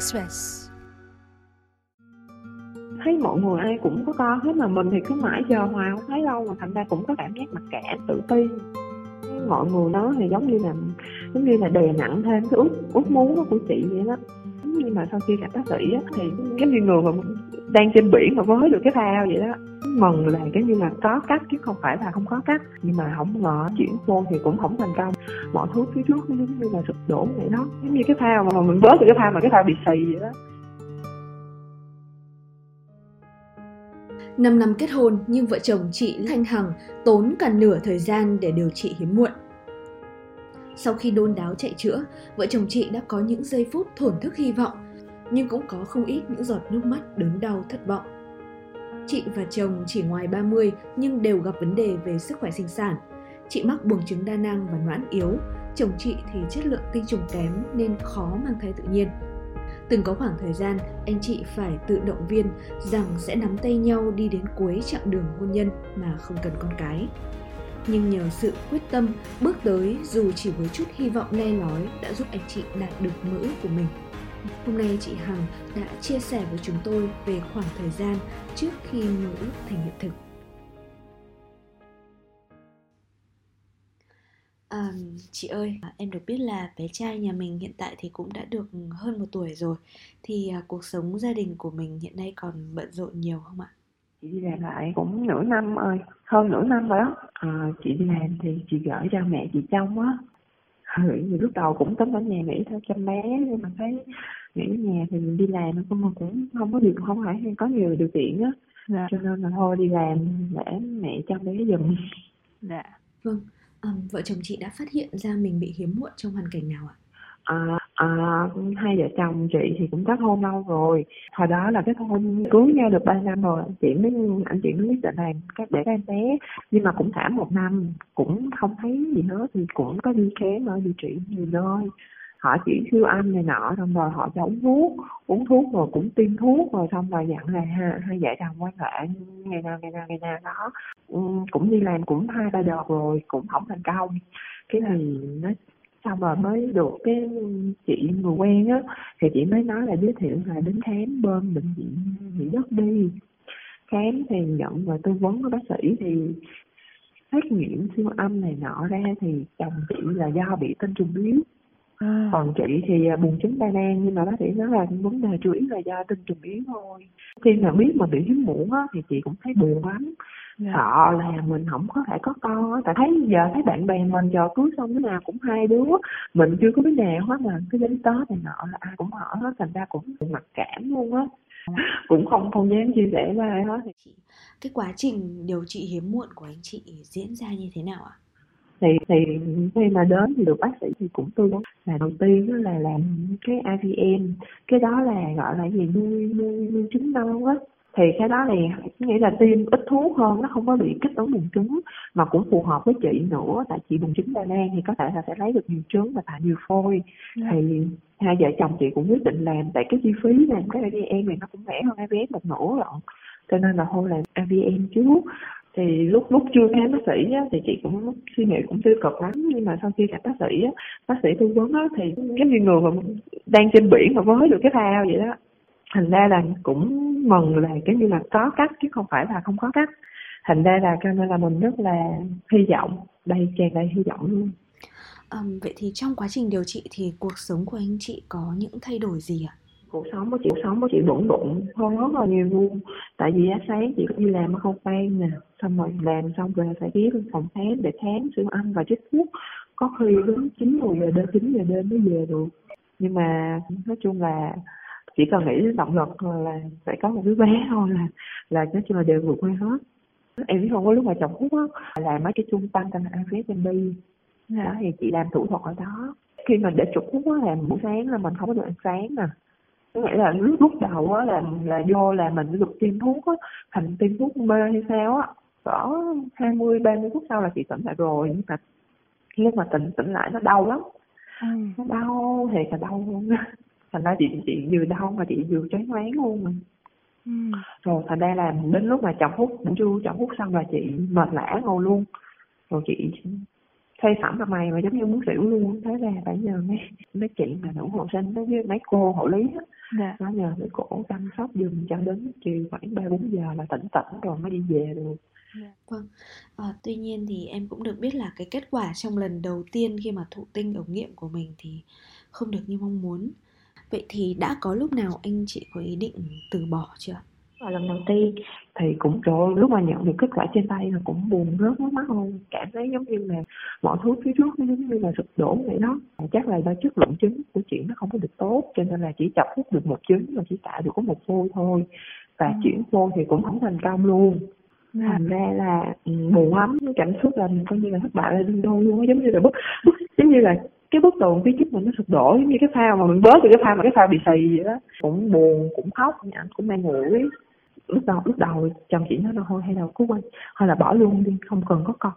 Express. Thấy mọi người ai cũng có con hết mà mình thì cứ mãi chờ hoài không thấy đâu mà thành ra cũng có cảm giác mặc cảm tự ti. Mọi người đó thì giống như là giống như là đè nặng thêm cái ước ước muốn của chị vậy đó. Nhưng mà sau khi gặp bác sĩ á, thì giống như người mà đang trên biển mà với được cái phao vậy đó. Mừng là cái như là có cách chứ không phải là không có cách. Nhưng mà không ngờ chuyển vô thì cũng không thành công. Mọi thứ phía trước nó giống như là sụp đổ vậy đó. Giống như cái phao mà mình vớt được cái phao mà cái phao bị xì vậy đó. 5 năm kết hôn nhưng vợ chồng chị Thanh Hằng tốn cả nửa thời gian để điều trị hiếm muộn. Sau khi đôn đáo chạy chữa, vợ chồng chị đã có những giây phút thổn thức hy vọng, nhưng cũng có không ít những giọt nước mắt đớn đau thất vọng. Chị và chồng chỉ ngoài 30 nhưng đều gặp vấn đề về sức khỏe sinh sản. Chị mắc buồng trứng đa năng và noãn yếu, chồng chị thì chất lượng tinh trùng kém nên khó mang thai tự nhiên. Từng có khoảng thời gian anh chị phải tự động viên rằng sẽ nắm tay nhau đi đến cuối chặng đường hôn nhân mà không cần con cái. Nhưng nhờ sự quyết tâm bước tới dù chỉ với chút hy vọng le lói đã giúp anh chị đạt được mơ ước của mình. Hôm nay chị Hằng đã chia sẻ với chúng tôi về khoảng thời gian trước khi mơ ước thành hiện thực. À, chị ơi, em được biết là bé trai nhà mình hiện tại thì cũng đã được hơn một tuổi rồi. Thì à, cuộc sống gia đình của mình hiện nay còn bận rộn nhiều không ạ? chị đi làm lại cũng nửa năm ơi hơn nửa năm rồi đó à, chị đi làm thì chị gửi cho mẹ chị trông á ừ, lúc đầu cũng tính ở nhà nghỉ theo chăm bé nhưng mà thấy nghỉ ở nhà thì mình đi làm nhưng mà cũng không có điều không phải có nhiều điều kiện á. Dạ. cho nên là thôi đi làm để mẹ chăm bé giùm. Dạ. Vâng à, vợ chồng chị đã phát hiện ra mình bị hiếm muộn trong hoàn cảnh nào ạ? À, à, hai vợ chồng chị thì cũng kết hôn lâu rồi. Hồi đó là kết hôn cưới nhau được ba năm rồi. Chị mới anh chị mới quyết định là các để các em bé. Nhưng mà cũng thảm một năm cũng không thấy gì hết. Thì cũng có đi khám ở điều trị nhiều nơi. Họ chỉ siêu âm này nọ xong rồi họ cho uống thuốc. Uống thuốc rồi cũng tiêm thuốc rồi xong rồi dặn là hai, hai vợ chồng quan hệ ngày nào ngày nào ngày nào đó. Ừ, cũng đi làm cũng hai ba đợt rồi cũng không thành công. Cái thì nó xong rồi mới được cái chị người quen á thì chị mới nói là giới thiệu là đến khám bên bệnh viện mỹ đất đi. Khám thì nhận và tư vấn của bác sĩ thì xét nghiệm siêu âm này nọ ra thì chồng chị là do bị tinh trùng yếu. À. còn chị thì à, buồn trứng đa nang nhưng mà bác sĩ nói là vấn đề chủ yếu là do tinh trùng yếu thôi. Khi mà biết mà bị hiếm muộn á thì chị cũng thấy buồn lắm dạ. sợ là mình không có thể có con á. Tại thấy giờ thấy bạn bè mình giờ cưới xong thế nào cũng hai đứa. Mình chưa có vấn đề hết mà cái đến tết này nọ là ai cũng hỏi hết thành ra cũng mặc cảm luôn á. Cũng không không dám chia sẻ với ai hết. Cái quá trình điều trị hiếm muộn của anh chị diễn ra như thế nào ạ? Thì thì khi mà đến thì được bác sĩ thì cũng tư vấn. Là đầu tiên đó là làm cái IVM cái đó là gọi là gì? Nuôi nuôi nuôi trứng non á thì cái đó thì nghĩa là tiêm ít thuốc hơn nó không có bị kích ứng buồng trứng mà cũng phù hợp với chị nữa. Tại chị buồng trứng đa nang thì có thể là sẽ lấy được nhiều trứng và tạo nhiều phôi. Yeah. Dạ. thì hai vợ chồng chị cũng quyết định làm tại cái chi phí làm cái IVM này nó cũng rẻ hơn IVF một nửa lận. Cho nên là thôi làm IVM trước. Thì lúc lúc chưa khám bác sĩ á, thì chị cũng suy nghĩ cũng tiêu cực lắm. Nhưng mà sau khi gặp bác sĩ á, bác sĩ tư vấn á, thì giống như người mà đang trên biển mà với được cái phao vậy đó thành ra là cũng mừng là cái như là có cách chứ không phải là không có cách. Thành ra là cho nên là mình rất là hy vọng đây tràn đầy hy vọng luôn. Um, vậy thì trong quá trình điều trị thì cuộc sống của anh chị có những thay đổi gì ạ? Cuộc sống của chị cuộc sống của chị bận rộn hơn rất là nhiều luôn. Tại vì sáng chị đi làm ở không tan nè xong rồi làm xong rồi phải ghé lên phòng khám để khám siêu âm và chích thuốc. Có khi đến chín mười giờ đêm chín giờ đêm mới về được. Nhưng mà nói chung là chỉ cần nghĩ đến động lực là phải có một đứa bé thôi là là nói chung là đều vượt qua hết. Em biết không có lúc mà chồng hút á làm mấy cái trung tâm tên là IVF đó thì chị làm thủ thuật ở đó. Khi mà để trục hút á là buổi sáng là mình không có được ăn sáng nè. Có nghĩa là lúc lúc đầu á là là do là mình được tiêm thuốc á thành tiêm thuốc mê hay sao á. Cỡ hai mươi ba mươi phút sau là chị tỉnh lại rồi nhưng mà lúc mà tỉnh tỉnh lại nó đau lắm. Ừ. nó đau thì là đau luôn thành ra chị chị vừa đau mà chị vừa chán ngán luôn mà ừ. rồi thành ra là đến lúc mà chồng hút buổi trưa chồng hút xong là chị mệt lã ngồi luôn rồi chị say sẩm mặt mày mà giống như muốn xỉu luôn thế là phải nhờ mấy mấy chị mà nữ hộ sinh với mấy cô hộ lý á dạ. nó nhờ mấy cổ chăm sóc giùm cho đến chiều khoảng ba bốn giờ là tỉnh tỉnh rồi mới đi về được Dạ, vâng. À, tuy nhiên thì em cũng được biết là cái kết quả trong lần đầu tiên khi mà thụ tinh ống nghiệm của mình thì không được như mong muốn. Vậy thì đã có lúc nào anh chị có ý định từ bỏ chưa? Và lần đầu tiên thì cũng rồi lúc mà nhận được kết quả trên tay là cũng buồn rớt nước mắt luôn. Cảm thấy giống như là mọi thứ phía trước nó giống như là sụp đổ vậy đó. Chắc là do chất lượng trứng của chị nó không có được tốt cho nên là chỉ chọc hút được một trứng và chỉ tạo được có một phôi thôi. Và ừ. chuyển phôi thì cũng không thành công luôn. Thành ra là ừ, buồn lắm cảm xúc là coi như là thất bại là đương đôi luôn giống như là bức giống như là cái bức tường phía trước mình nó sụp đổ, giống như cái phao mà mình bớt từ cái phao mà cái phao bị xì vậy đó. Cũng buồn, cũng khóc ảnh cũng mang ngửi lúc đầu lúc đầu chồng chị nói là thôi, hay là cứ quay hay là bỏ luôn đi, không cần có con.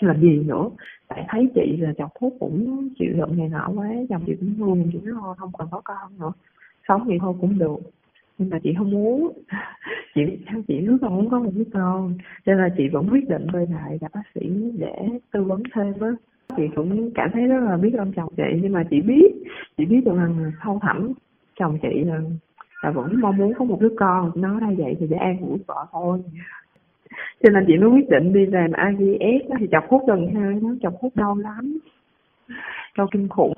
Làm gì nữa. Tại thấy chị là chồng thuốc cũng chịu đựng ngày nọ quá, chồng chị cũng luôn chị nói thôi, không cần có con nữa. Sống vậy thôi cũng được nhưng mà chị không muốn. Chị theo chị rất còn muốn có một đứa con. Cho nên là chị vẫn quyết định quay lại gặp bác sĩ để tư vấn thêm á. Chị cũng cảm thấy rất là biết ơn chồng chị nhưng mà chị biết chị biết được rằng sâu thẳm chồng chị là, là vẫn mong muốn có một đứa con. Nó ra vậy thì để an ủi vợ thôi. Cho nên chị mới quyết định đi làm IVF thì chọc hút lần hai nó chọc hút đau lắm. Đau kinh khủng.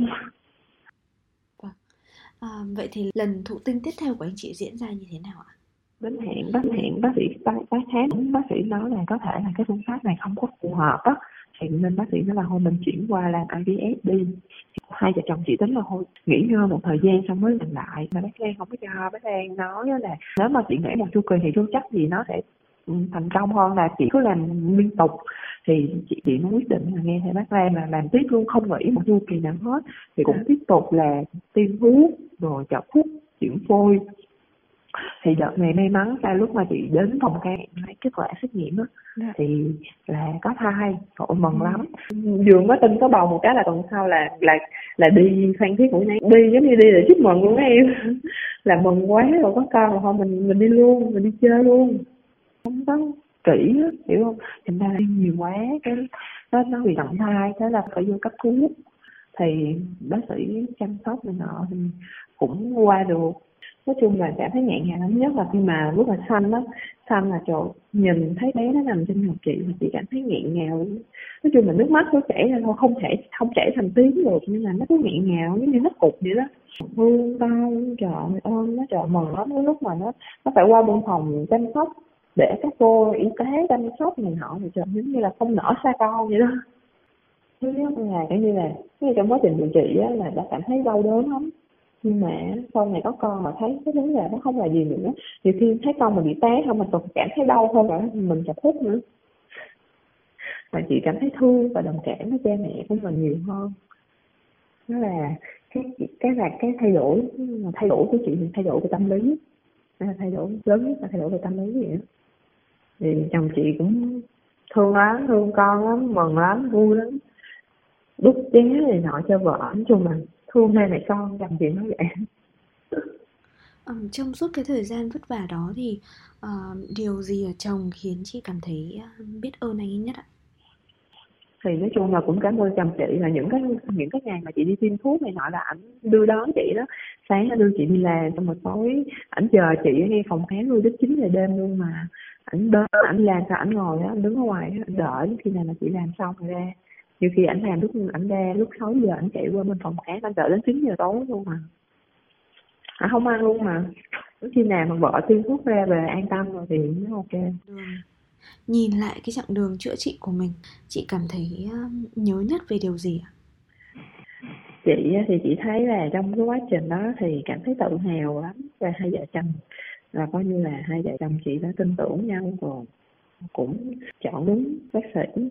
À, vậy thì lần thụ tinh tiếp theo của anh chị diễn ra như thế nào ạ? Đến hẹn bác hẹn bác sĩ bác, bác khám bác sĩ nói là có thể là cái phương pháp này không có phù hợp á. Thì nên bác sĩ nói là thôi mình chuyển qua làm IVF đi. Hai vợ chồng chị tính là thôi nghỉ ngơi một thời gian xong mới làm lại. Mà bác Lan không có cho bác Lan nói là nếu mà chị nghĩ một chu kỳ thì chưa chắc gì nó sẽ thành công hơn là chị cứ làm liên tục. Thì chị chị mới quyết định là nghe theo bác Lan là làm tiếp luôn không nghỉ một chu kỳ nào hết. Thì cũng tiếp tục là tiêm thuốc rồi chọc hút chuyển phôi. Thì đợt này may mắn là lúc mà chị đến phòng ca lấy kết quả xét nghiệm á dạ. thì là có thai cậu mừng ừ. lắm. Vừa mới tin có bầu một cái là tuần sau là là là đi phan thiết mũi này đi giống như đi để chúc mừng luôn em. Là mừng quá rồi có con rồi thôi mình mình đi luôn mình đi chơi luôn không có kỹ hiểu không? Thành ra đi nhiều quá, cái nó nó bị động thai, thế là phải vô cấp cứu. Thì bác sĩ chăm sóc này nọ thì cũng qua được. Nói chung là cảm thấy nhẹ nhàng lắm, nhất là khi mà lúc mà xanh đó xanh là chỗ nhìn thấy bé nó nằm trên ngực chị thì chị cảm thấy nghẹn ngào. Nói chung là nước mắt nó chảy ra thôi, không thể, không chảy thành tiếng được, nhưng mà nó cứ nghẹn ngào, giống như nó cục vậy đó. Vương tay trời ơi, nó trời mừng lắm, cái lúc mà nó nó phải qua bên phòng chăm sóc để các cô y tế chăm sóc này họ thì chồng giống như là không nở xa con vậy đó. Thứ nhất là cái như là cái trong quá trình điều trị á, là đã cảm thấy đau đớn lắm. Nhưng mà sau này có con mà thấy cái vấn đề nó không là gì nữa. Nhiều khi thấy con mình bị té không mình còn cảm thấy đau hơn là mình chập hút nữa. Mà chị cảm thấy thương và đồng cảm với cha mẹ của mình nhiều hơn. Đó là cái cái là cái thay đổi thay đổi của chị thì thay đổi về tâm lý. Thay đổi lớn nhất là thay đổi về tâm lý vậy đó thì chồng chị cũng thương lắm thương con lắm mừng lắm vui lắm. Đút ché này nọ cho vợ nói chung là thương hai mẹ con chồng chị nói vậy. Um, trong suốt cái thời gian vất vả đó thì uh, điều gì ở chồng khiến chị cảm thấy uh, biết ơn anh ấy nhất ạ? Thì nói chung là cũng cảm ơn chồng chị là những cái những cái ngày mà chị đi tiêm thuốc này nọ là ảnh đưa đón chị đó. Sáng đưa chị đi làm xong rồi tối ảnh chờ chị ở ngay phòng khám luôn đến chín giờ đêm luôn mà ảnh đợi ảnh làm sao ảnh ngồi đó đứng ở ngoài ảnh đợi khi nào mà chị làm xong rồi ra. Nhiều khi ảnh làm lúc ảnh ra lúc 6 giờ ảnh chạy qua bên phòng khác anh đợi đến 9 giờ tối luôn mà. Ảnh không ăn luôn mà. Khi nào mà vợ tiêm thuốc ra về an tâm rồi thì nó ok. Ừ. nhìn lại cái chặng đường chữa trị của mình chị cảm thấy nhớ nhất về điều gì ạ? Chị thì chị thấy là trong cái quá trình đó thì cảm thấy tự hào lắm về hai vợ chồng là coi như là hai vợ chồng chị đã tin tưởng nhau rồi cũng chọn đúng bác sĩ.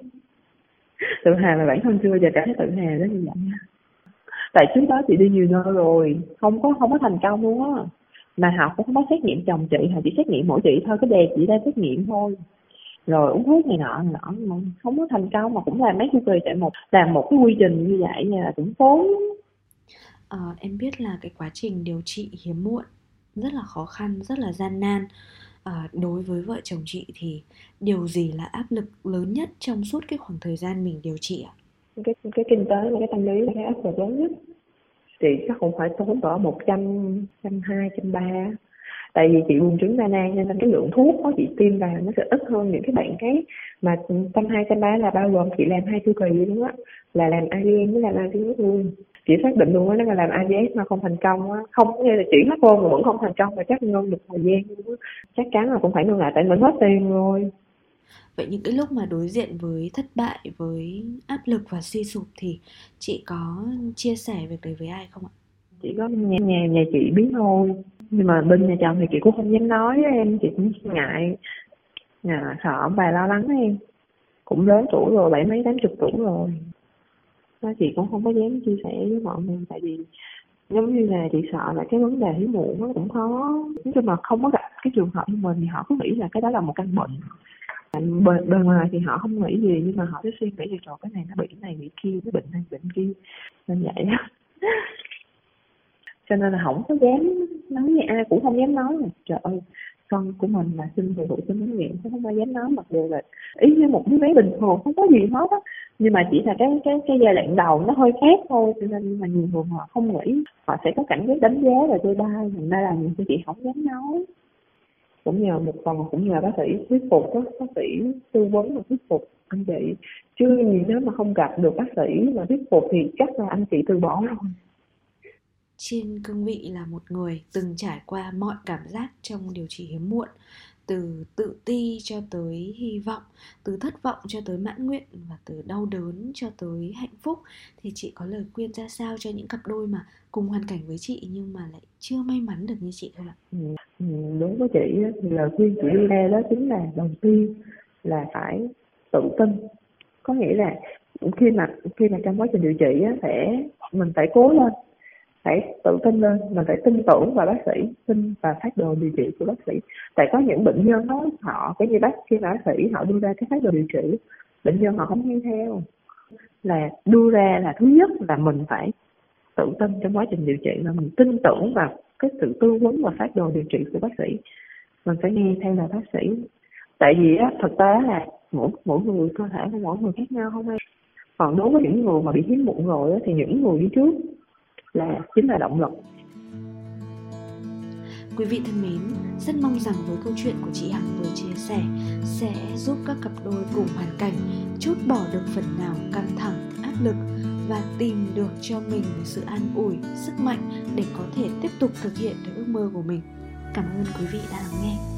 Tự hào là bản thân chưa giờ cảm thấy tự hào đó như vậy. Tại trước đó chị đi nhiều nơi rồi không có không có thành công luôn á. Mà học cũng không có xét nghiệm chồng chị họ chỉ xét nghiệm mỗi chị thôi cái đề chị ra xét nghiệm thôi. Rồi uống thuốc này nọ nọ mà không có thành công mà cũng làm mấy chu kỳ tại một làm một cái quy trình như vậy là cũng tốn à, ờ, em biết là cái quá trình điều trị hiếm muộn rất là khó khăn rất là gian nan. À, đối với vợ chồng chị thì điều gì là áp lực lớn nhất trong suốt cái khoảng thời gian mình điều trị ạ? cái cái kinh tế và cái tâm lý là cái áp lực lớn nhất. Chị chắc cũng phải tốn cỡ một trăm trăm hai trăm ba tại vì chị buồn trứng đa nang nên cái lượng thuốc có chị tiêm vào nó sẽ ít hơn những cái bạn khác mà trăm hai trăm ba là bao gồm chị làm hai chu kỳ luôn á là làm IVF với làm IVF luôn chị xác định luôn á nếu mà làm IVF mà không thành công á không có nghĩa là chỉ hết hôn mà vẫn không thành công mà chắc ngưng được thời gian luôn á chắc chắn là cũng phải ngưng lại tại mình hết tiền rồi Vậy những cái lúc mà đối diện với thất bại, với áp lực và suy sụp thì chị có chia sẻ việc đấy với ai không ạ? Chỉ có nhà nhà, nhà chị biết thôi. Nhưng mà bên nhà chồng thì chị cũng không dám nói với em, chị cũng ngại. Nhà sợ ông bà lo lắng em. Cũng lớn tuổi rồi, bảy mấy tám chục tuổi rồi. Đó, chị cũng không có dám chia sẻ với mọi người tại vì giống như là chị sợ là cái vấn đề hiếm muộn nó cũng khó nói chung là không có gặp cái trường hợp như mình thì họ cứ nghĩ là cái đó là một căn bệnh bề, bề ngoài thì họ không nghĩ gì nhưng mà họ cứ suy nghĩ là trời cái này nó bị cái này bị kia cái bệnh này bệnh kia nên vậy đó cho nên là không có dám nói với ai cũng không dám nói. Là trời ơi con của mình là sinh về vụ sinh ống nghiệm không ai dám nói mặc dù là ý như một đứa bé bình thường không có gì hết á. Nhưng mà chỉ là cái cái cái giai đoạn đầu nó hơi khác thôi cho nên mà nhiều người họ không nghĩ họ sẽ có cảm giác đánh giá là tôi đai thành ra là nhiều khi chị không dám nói. Cũng nhờ một phần cũng nhờ bác sĩ thuyết phục đó, bác sĩ tư vấn và thuyết phục anh chị. Chứ nếu mà không gặp được bác sĩ mà thuyết phục thì chắc là anh chị từ bỏ rồi trên cương vị là một người từng trải qua mọi cảm giác trong điều trị hiếm muộn từ tự ti cho tới hy vọng từ thất vọng cho tới mãn nguyện và từ đau đớn cho tới hạnh phúc thì chị có lời khuyên ra sao cho những cặp đôi mà cùng hoàn cảnh với chị nhưng mà lại chưa may mắn được như chị thôi ạ? Ừ, ừ đúng với chị thì lời khuyên chị đưa ra đó chính là đầu tiên là phải tự tin có nghĩa là khi mà khi mà trong quá trình điều trị á, sẽ mình phải cố lên phải tự tin lên mình phải tin tưởng vào bác sĩ tin và phát đồ điều trị của bác sĩ. Tại có những bệnh nhân đó họ cái như bác khi bác sĩ họ đưa ra cái phát đồ điều trị bệnh nhân họ không nghe theo. Là đưa ra là thứ nhất là mình phải tự tin trong quá trình điều trị và mình tin tưởng vào cái sự tư vấn và phát đồ điều trị của bác sĩ. Mình phải nghe theo là bác sĩ. Tại vì á thực tế là mỗi mỗi người cơ thể của mỗi người khác nhau không ai còn đối với những người mà bị hiếm muộn rồi á, thì những người đi trước là chính là động lực Quý vị thân mến, rất mong rằng với câu chuyện của chị Hằng vừa chia sẻ sẽ giúp các cặp đôi cùng hoàn cảnh chút bỏ được phần nào căng thẳng, áp lực và tìm được cho mình một sự an ủi, sức mạnh để có thể tiếp tục thực hiện được ước mơ của mình. Cảm ơn quý vị đã lắng nghe.